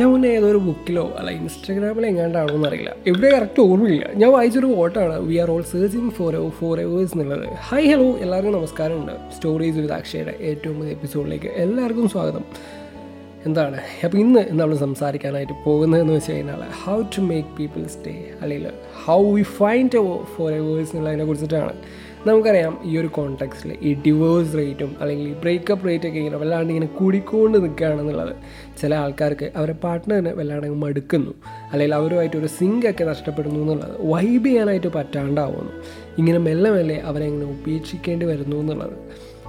ഞാൻ മുന്നേ ഏതൊരു ബുക്കിലോ അല്ല ഇൻസ്റ്റാഗ്രാമിലോ എങ്ങാണ്ടാണോ എന്നറിയില്ല എവിടെ കറക്റ്റ് ഓർമ്മയില്ല. ഞാൻ വായിച്ചൊരു കോട്ടാണ് we are all searching for forevers എന്നുള്ളത്. ഹൈ ഹലോ എല്ലാവർക്കും നമസ്കാരം ഉണ്ട് സ്റ്റോറീസ് വിത്ത് അക്ഷയുടെ ഏറ്റവും പുതിയ എപ്പിസോഡിലേക്ക് എല്ലാവർക്കും സ്വാഗതം. എന്താണ്? അപ്പോൾ ഇന്ന് നമ്മൾ സംസാരിക്കാനായിട്ട് പോകുന്നതെന്ന് വെച്ച് കഴിഞ്ഞാൽ how to make people stay അല്ലെങ്കിൽ ഹൗ വി ഫൈൻഡ് ഫോർ എവേഴ്സ് എന്നുള്ളതിനെ കുറിച്ചിട്ടാണ്. നമുക്കറിയാം ഈ ഒരു കോൺടാക്സിൽ ഈ ഡിവോഴ്സ് റേറ്റും അല്ലെങ്കിൽ ബ്രേക്കപ്പ് റേറ്റൊക്കെ ഇങ്ങനെ വല്ലാണ്ട് ഇങ്ങനെ കൂടിക്കൊണ്ട് നിൽക്കുകയാണെന്നുള്ളത് ചില ആൾക്കാർക്ക് അവരെ പാർട്ട്ണറിനെ വല്ലാണ്ട് മടുക്കുന്നു. അല്ലെങ്കിൽ അവരുമായിട്ട് ഒരു സിങ്ക് ഒക്കെ നഷ്ടപ്പെടുന്നു എന്നുള്ളത് വൈബ് ചെയ്യാനായിട്ട് പറ്റാണ്ടാവുന്നു. ഇങ്ങനെ മെല്ലെ മെല്ലെ അവരെ ഇങ്ങനെ ഉപേക്ഷിക്കേണ്ടി വരുന്നു എന്നുള്ളത്.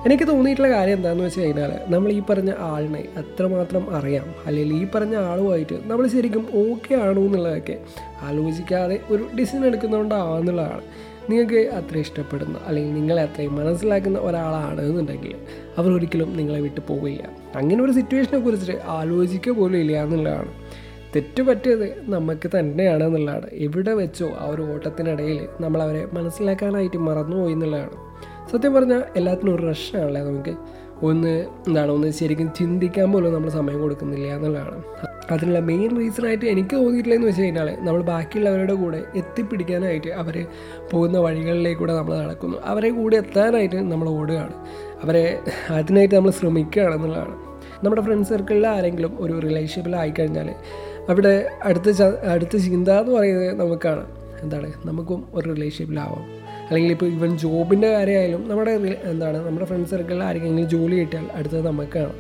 എനിക്ക് തോന്നിയിട്ടുള്ള കാര്യം എന്താണെന്ന് വെച്ച് കഴിഞ്ഞാൽ നമ്മൾ ഈ പറഞ്ഞ ആളിനെ അത്രമാത്രം അറിയാം. അല്ലെങ്കിൽ ഈ പറഞ്ഞ ആളുമായിട്ട് നമ്മൾ ശരിക്കും ഓക്കെ ആണോ എന്നുള്ളതൊക്കെ ആലോചിക്കാതെ ഒരു ഡിസിഷൻ എടുക്കുന്നതുകൊണ്ടാണെന്നുള്ളതാണ് നിങ്ങൾക്ക് അത്ര ഇഷ്ടപ്പെടുന്ന അല്ലെങ്കിൽ നിങ്ങളെ അത്രയും മനസ്സിലാക്കുന്ന ഒരാളാണ് എന്നുണ്ടെങ്കിൽ അവർ ഒരിക്കലും നിങ്ങളെ വിട്ടു പോവില്ല. അങ്ങനെ ഒരു സിറ്റുവേഷനെ കുറിച്ചിട്ട് ആലോചിക്കുക പോലും ഇല്ല എന്നുള്ളതാണ്. തെറ്റ് പറ്റിയത് നമുക്ക് തന്നെയാണ് എന്നുള്ളതാണ്. എവിടെ വെച്ചോ ആ ഒരു ഓട്ടത്തിനിടയിൽ നമ്മൾ അവരെ മനസ്സിലാക്കാനായിട്ട് മറന്നുപോയി എന്നുള്ളതാണ്. സത്യം പറഞ്ഞാൽ എല്ലാത്തിനും ഒരു റഷാണല്ലേ നമുക്ക്? ഒന്ന് എന്താണ് ഒന്ന് ശരിക്കും ചിന്തിക്കാൻ പോലും നമ്മൾ സമയം കൊടുക്കുന്നില്ല എന്നുള്ളതാണ്. അതിനുള്ള മെയിൻ റീസൺ ആയിട്ട് എനിക്ക് തോന്നിയിട്ടില്ലെന്ന് വെച്ച് കഴിഞ്ഞാൽ നമ്മൾ ബാക്കിയുള്ളവരുടെ കൂടെ എത്തിപ്പിടിക്കാനായിട്ട് അവർ പോകുന്ന വഴികളിലേക്കൂടെ നമ്മൾ നടക്കുന്നു. അവരെ കൂടെ എത്താനായിട്ട് നമ്മൾ ഓടുകയാണ്. അവരെ അതിനായിട്ട് നമ്മൾ ശ്രമിക്കുകയാണ് ശ്രമിക്കുകയാണെന്നുള്ളതാണ് നമ്മുടെ ഫ്രണ്ട് സർക്കിളിൽ ആരെങ്കിലും ഒരു റിലേഷൻഷിപ്പിലായി കഴിഞ്ഞാൽ അവിടെ അടുത്ത അടുത്ത ചിന്ത എന്ന് പറയുന്നത് നമുക്കാണ്. എന്താണ്? നമുക്കും ഒരു റിലേഷൻഷിപ്പിലാവാം അല്ലെങ്കിൽ ഇപ്പോൾ ഇവൻ ജോബിന്റെ കാര്യമായാലും നമ്മുടെ എന്താണ് നമ്മുടെ ഫ്രണ്ട് സർക്കിളിൽ ആരെങ്കിലും ജോലി കിട്ടിയാൽ അടുത്തത് നമുക്കാണ്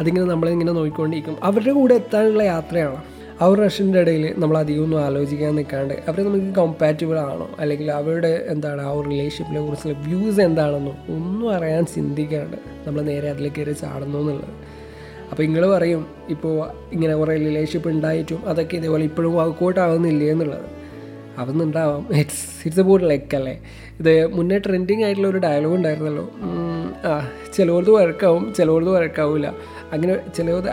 അതിങ്ങനെ നമ്മളിങ്ങനെ നോക്കിക്കൊണ്ടിരിക്കും. അവരുടെ കൂടെ എത്താനുള്ള യാത്രയാണ്. ആ ഒരു റഷിന്റെ ഇടയിൽ നമ്മൾ അധികം ഒന്നും ആലോചിക്കാൻ നിൽക്കാണ്ട് അവർ നമുക്ക് കമ്പാറ്റബിൾ ആണോ? അല്ലെങ്കിൽ അവരുടെ എന്താണ് ആ ഒരു റിലേഷൻഷിപ്പിനെ കുറിച്ചുള്ള വ്യൂസ് എന്താണെന്നോ ഒന്നും അറിയാൻ ചിന്തിക്കാണ്ട് നമ്മൾ നേരെ അതിലേക്ക് കയറി ചാടുന്നു എന്നുള്ളത്. അപ്പോൾ നിങ്ങൾ പറയും ഇപ്പോൾ ഇങ്ങനെ കുറേ റിലേഷൻഷിപ്പ് ഉണ്ടായിട്ടും അതൊക്കെ ഇതേപോലെ ഇപ്പോഴും വർക്കൗട്ട് ആവുന്നില്ലേ എന്നുള്ളത്. ആവുന്നുണ്ടാവാം ഇറ്റ്സ് ഇറ്റ്സ് അബൌട്ട് ലൈക്ക് അല്ലേ? ഇത് മുന്നേ ട്രെൻഡിങ് ആയിട്ടുള്ള ഒരു ഡയലോഗ് ഉണ്ടായിരുന്നല്ലോ. ആ ചിലവർക്ക് വഴക്കാവും ചിലവർക്ക് വഴക്കാവില്ല അങ്ങനെ ചിലവർ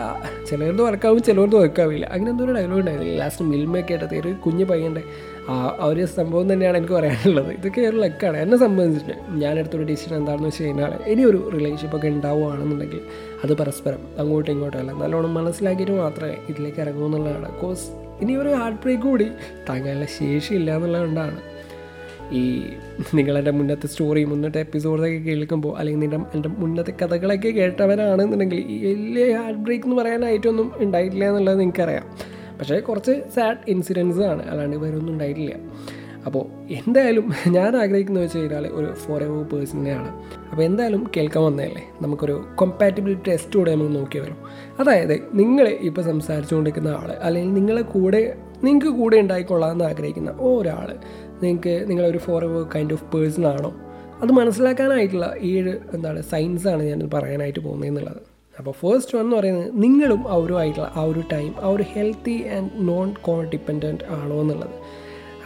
ചിലവർക്ക് വഴക്കാവും ചിലവർക്ക് വഴക്കാവില്ല. അങ്ങനെ എന്തോ ഒരു ഡയലോഗ് ഉണ്ടായിരുന്നില്ല? ലാസ്റ്റ് മിൽമയൊക്കെ ആയിട്ട് ഒരു കുഞ്ഞ് പയ്യന്റെ ആ ഒരു സംഭവം തന്നെയാണ് എനിക്ക് പറയാനുള്ളത്. ഇതൊക്കെ ഒരു ലക്കാണ് എന്നെ സംബന്ധിച്ചിട്ട് ഞാനെടുത്തൊരു ഡിസിഷൻ എന്താണെന്ന് വെച്ച് കഴിഞ്ഞാൽ ഇനി ഒരു റിലേഷൻഷിപ്പ് ഒക്കെ ഉണ്ടാവുകയാണെന്നുണ്ടെങ്കിൽ അത് പരസ്പരം അങ്ങോട്ടും ഇങ്ങോട്ടും അല്ല. നല്ലോണം മനസ്സിലാക്കിയിട്ട് മാത്രമേ ഇതിലേക്ക് ഇറങ്ങൂ എന്നുള്ളതാണ്. കോസ് ഇനി ഒരു ഹാർട്ട് ബ്രേക്ക് കൂടി താങ്കളുടെ ഇല്ല എന്നുള്ളതുകൊണ്ടാണ്. ഈ നിങ്ങളെന്റെ മുന്നത്തെ സ്റ്റോറി മുന്നത്തെ എപ്പിസോഡൊക്കെ കേൾക്കുമ്പോൾ അല്ലെങ്കിൽ നിന്റെ എന്റെ മുന്നത്തെ കഥകളൊക്കെ കേട്ടവരാണെന്നുണ്ടെങ്കിൽ ഈ വലിയ ഹാർട്ട് ബ്രേക്ക് എന്ന് പറയാനായിട്ടൊന്നും ഉണ്ടായിട്ടില്ല എന്നുള്ളത് നിങ്ങൾക്കറിയാം. പക്ഷേ കുറച്ച് സാഡ് ഇൻസിഡൻസ് ആണ്. അല്ലാണ്ട് വേറൊന്നും ഉണ്ടായിട്ടില്ല. അപ്പോൾ എന്തായാലും ഞാൻ ആഗ്രഹിക്കുന്നത് വെച്ച് കഴിഞ്ഞാൽ ഒരു ഫോർ എവർ പേഴ്സണിനെയാണ് അപ്പോൾ എന്തായാലും കേൾക്കാൻ വന്നതല്ലേ? നമുക്കൊരു കൊമ്പാറ്റബിലിറ്റി ടെസ്റ്റ് കൂടെ നമുക്ക് നോക്കി വരും. അതായത് നിങ്ങൾ ഇപ്പോൾ സംസാരിച്ചുകൊണ്ടിരിക്കുന്ന ആൾ അല്ലെങ്കിൽ നിങ്ങളെ കൂടെ നിങ്ങൾക്ക് കൂടെ ഉണ്ടായിക്കൊള്ളാമെന്ന് ആഗ്രഹിക്കുന്ന ഒരാൾ നിങ്ങൾക്ക് നിങ്ങളൊരു forever kind of person ആണോ? അത് മനസ്സിലാക്കാനായിട്ടുള്ള ഏഴ് എന്താണ് സയൻസാണ് ഞാൻ പറയാനായിട്ട് പോകുന്നത് എന്നുള്ളത്. അപ്പോൾ ഫസ്റ്റ് വൺ എന്ന് പറയുന്നത് നിങ്ങളും അവരുമായിട്ടുള്ള ആ ഒരു ടൈം ആ ഒരു healthy and non codependent ആണോ എന്നുള്ളത്.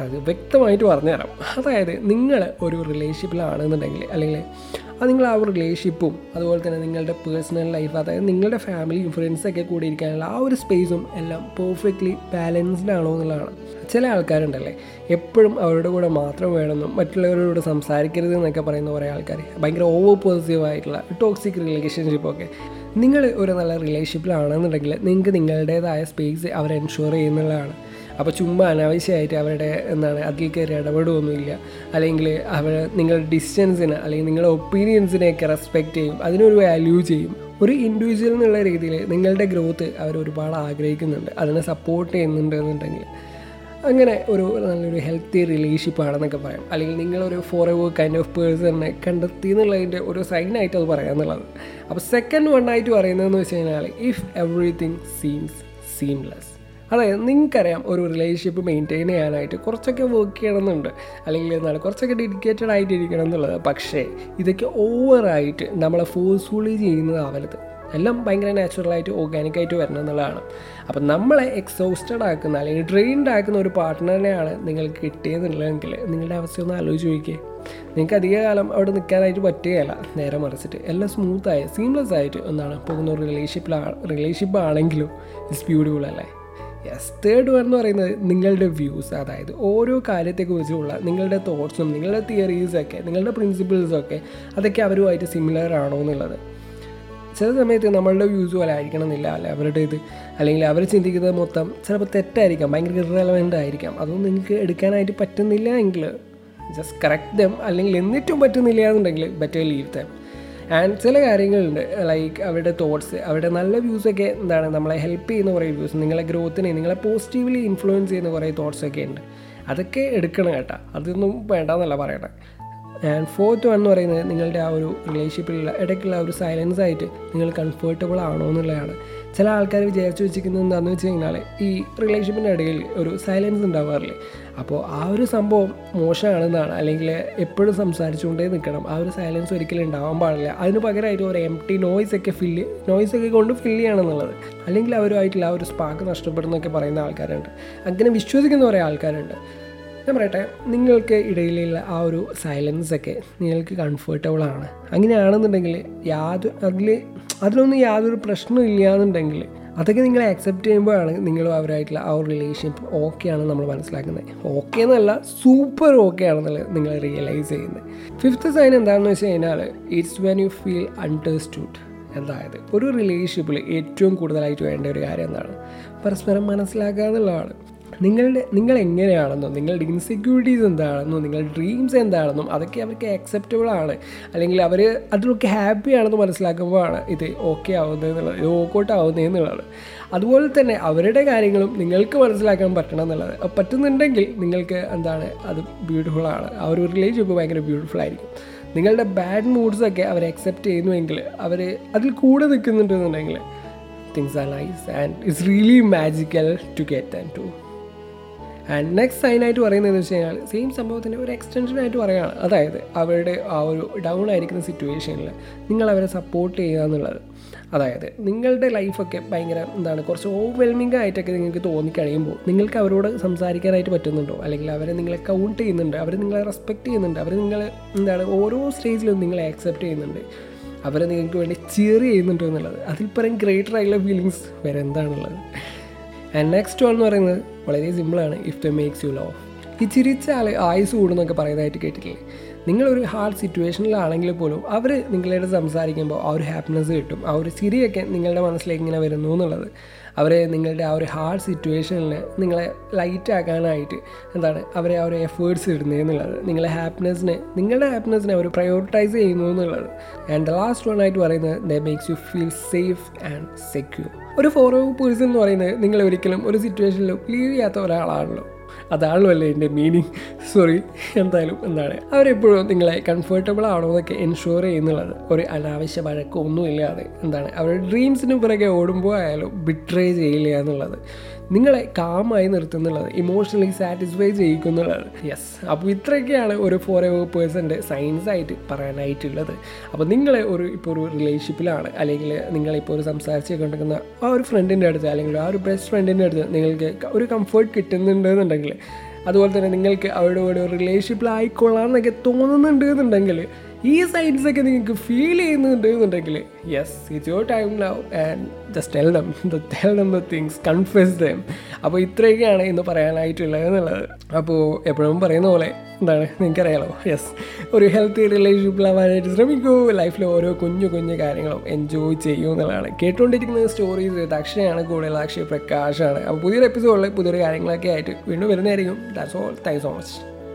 അത് വ്യക്തമായിട്ട് പറഞ്ഞുതരാം അതായത് നിങ്ങൾ ഒരു റിലേഷൻഷിപ്പിലാണെന്നുണ്ടെങ്കിൽ അല്ലെങ്കിൽ അത് നിങ്ങൾ ആ ഒരു റിലേഷൻഷിപ്പും അതുപോലെ തന്നെ നിങ്ങളുടെ പേഴ്സണൽ ലൈഫ് അതായത് നിങ്ങളുടെ ഫാമിലി ഫ്രണ്ട്സൊക്കെ കൂടി ഇരിക്കാനുള്ള ആ ഒരു സ്പേസും എല്ലാം പെർഫെക്റ്റ്ലി ബാലൻസ്ഡ് ആണോ എന്നുള്ളതാണ്. ചില ആൾക്കാരുണ്ടല്ലേ എപ്പോഴും അവരുടെ കൂടെ മാത്രം വേണമെന്നും മറ്റുള്ളവരോട് സംസാരിക്കരുത് എന്നൊക്കെ പറയുന്ന കുറേ ആൾക്കാർ ഭയങ്കര ഓവർ പോസിറ്റീവ് ആയിട്ടുള്ള ടോക്സിക് റിലേഷൻഷിപ്പൊക്കെ നിങ്ങൾ ഒരു നല്ല റിലേഷൻഷിപ്പിലാണെന്നുണ്ടെങ്കിൽ നിങ്ങൾക്ക് നിങ്ങളുടേതായ സ്പേസ് അവർ എൻഷുർ ചെയ്യുന്നുള്ളതാണ്. അപ്പോൾ ചുമ്മാ അനാവശ്യമായിട്ട് അവരുടെ എന്താണ് അതിൽ കയറി ഇടപെടുകയൊന്നുമില്ല അല്ലെങ്കിൽ അവർ നിങ്ങളുടെ ഡിസ്റ്റൻസിന് അല്ലെങ്കിൽ നിങ്ങളുടെ ഒപ്പീനിയൻസിനെയൊക്കെ റെസ്പെക്റ്റ് ചെയ്യും. അതിനൊരു വാല്യൂ ചെയ്യും. ഒരു ഇൻഡിവിജ്വൽ എന്നുള്ള രീതിയിൽ നിങ്ങളുടെ ഗ്രോത്ത് അവർ ഒരുപാട് ആഗ്രഹിക്കുന്നുണ്ട്. അതിനെ സപ്പോർട്ട് ചെയ്യുന്നുണ്ട് എന്നുണ്ടെങ്കിൽ അങ്ങനെ ഒരു നല്ലൊരു ഹെൽത്തി റിലേഷൻഷിപ്പ് ആണെന്നൊക്കെ പറയാം. അല്ലെങ്കിൽ നിങ്ങളൊരു ഫോർ എവർ കൈൻഡ് ഓഫ് പേഴ്സണിനെ കണ്ടെത്തി എന്നുള്ളതിന്റെ ഒരു സൈനായിട്ട് അത് പറയാമെന്നുള്ളത് അപ്പോൾ സെക്കൻഡ് വൺ ആയിട്ട് പറയുന്നതെന്ന് വെച്ച് കഴിഞ്ഞാൽ ഇഫ് എവറിത്തിങ് സീംസ് സീംലെസ് അതായത് നിങ്ങൾക്കറിയാം ഒരു റിലേഷൻഷിപ്പ് മെയിന്റെയിൻ ചെയ്യാനായിട്ട് കുറച്ചൊക്കെ വർക്ക് ചെയ്യണമെന്നുണ്ട്. അല്ലെങ്കിൽ എന്താണ് കുറച്ചൊക്കെ ഡെഡിക്കേറ്റഡ് ആയിട്ടിരിക്കണം എന്നുള്ളത്. പക്ഷേ ഇതൊക്കെ ഓവറായിട്ട് നമ്മളെ ഫോഴ്സ്ഫുള്ളി ചെയ്യുന്നതാവരുത് എല്ലാം ഭയങ്കര നാച്ചുറലായിട്ട് ഓർഗാനിക്കായിട്ട് വരണം എന്നുള്ളതാണ്. അപ്പം നമ്മളെ എക്സോസ്റ്റഡ് ആക്കുന്ന അല്ലെങ്കിൽ ഡ്രെയിൻഡ് ആക്കുന്ന ഒരു പാർട്ട്ണറിനെയാണ് നിങ്ങൾക്ക് കിട്ടിയതെന്നുള്ളതെങ്കിൽ നിങ്ങളുടെ അവസ്ഥ ഒന്ന് ആലോചിച്ച് നോക്കിയേ. നിങ്ങൾക്ക് അധികകാലം അവിടെ നിൽക്കാനായിട്ട് പറ്റുകയല്ല. നേരെ മറിച്ചിട്ട് എല്ലാം സ്മൂത്തായി സീംലെസ് ആയിട്ട് ഒന്നാണ് പോകുന്ന ഒരു റിലേഷൻഷിപ്പിലാണ് റിലേഷൻഷിപ്പ് ആണെങ്കിലും ഇറ്റ്സ് ബ്യൂട്ടിഫുൾ അല്ലേ? യെസ് തേർഡ് വൺ എന്ന് പറയുന്നത് നിങ്ങളുടെ വ്യൂസ് അതായത് ഓരോ കാര്യത്തെക്കുറിച്ചുള്ള നിങ്ങളുടെ തോട്ട്സും നിങ്ങളുടെ തിയറീസൊക്കെ നിങ്ങളുടെ പ്രിൻസിപ്പിൾസൊക്കെ അതൊക്കെ അവരുമായിട്ട് സിമിലർ ആണോ എന്നുള്ളത്. ചില സമയത്ത് നമ്മളുടെ വ്യൂസ് പോലെ ആയിരിക്കണം എന്നില്ല അല്ലെ അവരുടെ ഇത് അല്ലെങ്കിൽ അവർ ചിന്തിക്കുന്നത് മൊത്തം ചിലപ്പോൾ തെറ്റായിരിക്കാം ഭയങ്കര ഇറലവന്റ് ആയിരിക്കാം. അതൊന്നും നിങ്ങൾക്ക് എടുക്കാനായിട്ട് പറ്റുന്നില്ല എങ്കിൽ ജസ്റ്റ് കറക്റ്റ് ദം അല്ലെങ്കിൽ എന്നിട്ടും പറ്റുന്നില്ല എന്നുണ്ടെങ്കിൽ ബെറ്റർ ലീവ് ദം ആൻഡ് ചില കാര്യങ്ങളുണ്ട്. ലൈക്ക് അവരുടെ തോട്ട്സ് അവരുടെ നല്ല വ്യൂസൊക്കെ എന്താണ്? നമ്മളെ ഹെൽപ്പ് ചെയ്യുന്ന കുറേ വ്യൂസ് നിങ്ങളെ ഗ്രോത്തിനെ നിങ്ങളെ പോസിറ്റീവ്ലി ഇൻഫ്ലുവൻസ് ചെയ്യുന്ന കുറേ തോട്ട്സൊക്കെ ഉണ്ട്. അതൊക്കെ എടുക്കണം കേട്ടോ. അതൊന്നും വേണ്ടെന്നല്ല പറയണേ. ആൻഡ് ഫോർത്ത് വൺ എന്ന് പറയുന്നത് നിങ്ങളുടെ ആ ഒരു റിലേഷൻഷിപ്പിലുള്ള ഇടയ്ക്കുള്ള ഒരു സൈലൻസ് ആയിട്ട് നിങ്ങൾ കംഫർട്ടബിൾ ആണോ എന്നുള്ളതാണ്. ചില ആൾക്കാർ വിചാരിച്ചു വെച്ചിരിക്കുന്നത് എന്താണെന്ന് വെച്ച് കഴിഞ്ഞാൽ ഈ റിലേഷൻഷിപ്പിന്റെ ഇടയിൽ ഒരു സൈലൻസ് ഉണ്ടാവാറില്ലേ? അപ്പോൾ ആ ഒരു സംഭവം മോശമാണെന്നാണ്. അല്ലെങ്കിൽ എപ്പോഴും സംസാരിച്ചുകൊണ്ടേ നിൽക്കണം. ആ ഒരു സൈലൻസ് ഒരിക്കലും ഉണ്ടാവാൻ പാടില്ല. അതിന് പകരമായിട്ട് ഒരു എം ടി നോയ്സ് ഒക്കെ ഫില്ല് നോയ്സ് ഒക്കെ കൊണ്ട് ഫില്ല് ചെയ്യണമെന്നുള്ളത്. അല്ലെങ്കിൽ അവരുമായിട്ടുള്ള ആ ഒരു സ്പാർക്ക് നഷ്ടപ്പെടുന്നൊക്കെ പറയുന്ന ആൾക്കാരുണ്ട്. അങ്ങനെ വിശ്വസിക്കുന്ന കുറേ ആൾക്കാരുണ്ട്. ഞാൻ പറയട്ടെ നിങ്ങൾക്ക് ഇടയിലുള്ള ആ ഒരു സൈലൻസൊക്കെ നിങ്ങൾക്ക് കംഫർട്ടബിളാണ് അങ്ങനെയാണെന്നുണ്ടെങ്കിൽ യാതൊരു അതിൽ അതിലൊന്നും യാതൊരു പ്രശ്നവും ഇല്ല എന്നുണ്ടെങ്കിൽ അതൊക്കെ നിങ്ങൾ ആക്സെപ്റ്റ് ചെയ്യുമ്പോഴാണ് നിങ്ങളും അവരായിട്ടുള്ള ആ ഒരു റിലേഷൻഷിപ്പ് ഓക്കെ ആണെന്ന് നമ്മൾ മനസ്സിലാക്കുന്നത്. ഓക്കെ എന്നല്ല സൂപ്പർ ഓക്കെ ആണെന്നുള്ളത് നിങ്ങൾ റിയലൈസ് ചെയ്യുന്നത്. ഫിഫ്ത്ത് സൈൻ എന്താണെന്ന് വെച്ച് കഴിഞ്ഞാൽ it's when you feel understood അതായത് ഒരു റിലേഷൻഷിപ്പിൽ ഏറ്റവും കൂടുതലായിട്ട് വേണ്ട ഒരു കാര്യം എന്താണ്? പരസ്പരം മനസ്സിലാക്കുക എന്നുള്ളതാണ് നിങ്ങളുടെ നിങ്ങൾ എങ്ങനെയാണെന്നോ നിങ്ങളുടെ ഇൻസെക്യൂരിറ്റീസ് എന്താണെന്നോ നിങ്ങളുടെ ഡ്രീംസ് എന്താണെന്നും അതൊക്കെ അവർക്ക് അക്സെപ്റ്റബിൾ ആണ്. അല്ലെങ്കിൽ അവർ അതിലൊക്കെ ഹാപ്പി ആണെന്ന് മനസ്സിലാക്കുമ്പോഴാണ് ഇത് ഓക്കെ ആവുന്നത് എന്നുള്ളത് ഇത് ഓക്കൗട്ട് ആവുന്നത് എന്നുള്ളത്. അതുപോലെ തന്നെ അവരുടെ കാര്യങ്ങളും നിങ്ങൾക്ക് മനസ്സിലാക്കാൻ പറ്റണം എന്നുള്ളത്. പറ്റുന്നുണ്ടെങ്കിൽ നിങ്ങൾക്ക് എന്താണ് അത് ബ്യൂട്ടിഫുൾ ആണ്. ആ ഒരു റിലേഷൻഷിപ്പ് ഭയങ്കര ബ്യൂട്ടിഫുൾ ആയിരിക്കും. നിങ്ങളുടെ ബാഡ് മൂഡ്സൊക്കെ അവർ അക്സെപ്റ്റ് ചെയ്യുന്നുവെങ്കിൽ അവർ അതിൽ കൂടെ നിൽക്കുന്നുണ്ടെന്നുണ്ടെങ്കിൽ things are nice and it's really magical to get and to and next സൈനായിട്ട് പറയുന്നതെന്ന് വെച്ച് കഴിഞ്ഞാൽ സെയിം സംഭവത്തിന്റെ ഒരു എക്സ്റ്റൻഷനായിട്ട് പറയുകയാണ്. അതായത് അവരുടെ ആ ഒരു ഡൗൺ ആയിരിക്കുന്ന സിറ്റുവേഷനിൽ നിങ്ങൾ അവരെ സപ്പോർട്ട് ചെയ്യുക എന്നുള്ളത്. അതായത് നിങ്ങളുടെ ലൈഫൊക്കെ ഭയങ്കര എന്താണ് കുറച്ച് ഓവർവെൽമിംഗ് ആയിട്ടൊക്കെ നിങ്ങൾക്ക് തോന്നിക്കഴിയുമ്പോൾ നിങ്ങൾക്ക് അവരോട് സംസാരിക്കാനായിട്ട് പറ്റുന്നുണ്ടോ? അല്ലെങ്കിൽ അവരെ നിങ്ങളെ കൗണ്ട് ചെയ്യുന്നുണ്ട് അവർ നിങ്ങളെ റെസ്പെക്റ്റ് ചെയ്യുന്നുണ്ട് അവർ നിങ്ങൾ എന്താണ് ഓരോ സ്റ്റേജിലും നിങ്ങളെ ആക്സെപ്റ്റ് ചെയ്യുന്നുണ്ട്. അവരെ നിങ്ങൾക്ക് വേണ്ടി ചിയർ ചെയ്യുന്നുണ്ടോ എന്നുള്ളത്. അതിൽ പരം ഗ്രേറ്റർ ആയിട്ടുള്ള ഫീലിങ്സ് വേറെ എന്താണുള്ളത്? ആൻഡ് നെക്സ്റ്റ് വൺ എന്ന് പറയുന്നത് വളരെ സിമ്പിളാണ് if they makes you love ഈ ചിരിച്ചാൽ ആയുസ് കൂടുന്നൊക്കെ പറയുന്നതായിട്ട് കേട്ടിട്ടില്ലേ? നിങ്ങളൊരു ഹാർഡ് സിറ്റുവേഷനിലാണെങ്കിൽ പോലും അവർ നിങ്ങളോട് സംസാരിക്കുമ്പോൾ ആ ഒരു ഹാപ്പിനെസ് കിട്ടും. ആ ഒരു ചിരിയൊക്കെ നിങ്ങളുടെ മനസ്സിലേക്ക് ഇങ്ങനെ വരുന്നു എന്നുള്ളത്. അവരെ നിങ്ങളുടെ ആ ഒരു ഹാർഡ് സിറ്റുവേഷനിൽ നിങ്ങളെ ലൈറ്റ് ആക്കാനായിട്ട് എന്താണ് അവരെ ആ ഒരു എഫേർട്സ് ഇടുന്നത് എന്നുള്ളത്. നിങ്ങളെ ഹാപ്പിനെസ്സിനെ നിങ്ങളുടെ ഹാപ്പിനെസ്സിനെ അവർ പ്രയോറിറ്റൈസ് ചെയ്യുന്നു എന്നുള്ളത്. ആൻഡ് ദ ലാസ്റ്റ് വൺ ആയിട്ട് പറയുന്നത് they makes you feel safe and secure ഒരു ഫോറോ പേഴ്സൺ എന്ന് പറയുന്നത് നിങ്ങൾ ഒരിക്കലും ഒരു സിറ്റുവേഷനിലും ലീവ് ചെയ്യാത്ത ഒരാളാണല്ലോ. അതാണല്ലോ അല്ലേ എന്റെ മീനിങ് സോറി എന്തായാലും എന്താണ് അവരെപ്പോഴും നിങ്ങളെ കംഫർട്ടബിൾ ആണോ എന്നൊക്കെ എൻഷുർ ചെയ്യുന്നുള്ളത്. ഒരു അനാവശ്യ വഴക്കമൊന്നുമില്ലാതെ എന്താണ് അവരുടെ ഡ്രീംസിന് പിറകെ ഓടുമ്പോൾ ആയാലും ബിട്രേ ചെയ്യില്ല എന്നുള്ളത്. നിങ്ങളെ കാമായി നിർത്തുന്നുള്ളത് ഇമോഷണലി സാറ്റിസ്ഫൈ ചെയ്യിക്കുന്നുള്ളത്. യെസ് അപ്പോൾ ഇത്രയൊക്കെയാണ് ഒരു ഫോർ എവർ പേഴ്സന്റെ സയൻസ് ആയിട്ട് പറയാനായിട്ടുള്ളത്. അപ്പോൾ നിങ്ങളെ ഒരു ഇപ്പോൾ ഒരു റിലേഷൻഷിപ്പിലാണ് അല്ലെങ്കിൽ നിങ്ങളിപ്പോൾ ഒരു സംസാരിച്ച് കൊണ്ടിരിക്കുന്ന ആ ഒരു ഫ്രണ്ടിന്റെ അടുത്ത് അല്ലെങ്കിൽ ആ ഒരു ബെസ്റ്റ് ഫ്രണ്ടിന്റെ അടുത്ത് നിങ്ങൾക്ക് ഒരു കംഫർട്ട് കിട്ടുന്നുണ്ട് എന്നുണ്ടെങ്കിൽ അതുപോലെ തന്നെ നിങ്ങൾക്ക് അവരുടെ കൂടെ ഒരു റിലേഷൻഷിപ്പിലായിക്കൊള്ളാം എന്നൊക്കെ തോന്നുന്നുണ്ട് എന്നുണ്ടെങ്കിൽ ഈ സൈൻസ് ഒക്കെ നിങ്ങൾക്ക് ഫീൽ ചെയ്യുന്നുണ്ട് എന്നുണ്ടെങ്കിൽ yes it's your time love and just tell them the tell them the things confuse them അപ്പോൾ ഇത്രയൊക്കെയാണ് ഇന്ന് പറയാനായിട്ടുള്ളത് എന്നുള്ളത്. അപ്പോൾ എപ്പോഴും പറയുന്ന പോലെ എന്താണ് നിങ്ങൾക്കറിയാലോ യെസ് ഒരു ഹെൽത്തി റിലേഷൻഷിപ്പിലാവാനായിട്ട് ശ്രമിക്കൂ. ലൈഫിൽ ഓരോ കുഞ്ഞു കുഞ്ഞു കാര്യങ്ങളും എൻജോയ് ചെയ്യൂ എന്നുള്ളതാണ്. കേട്ടുകൊണ്ടിരിക്കുന്ന സ്റ്റോറീസ് അക്ഷയാണ് കൂടുതൽ അക്ഷയ പ്രകാശാണ്. അപ്പോൾ പുതിയൊരു എപ്പിസോഡിൽ പുതിയൊരു കാര്യങ്ങളൊക്കെ ആയിട്ട് വീണ്ടും വരുന്നതായിരിക്കും. That's all thank so much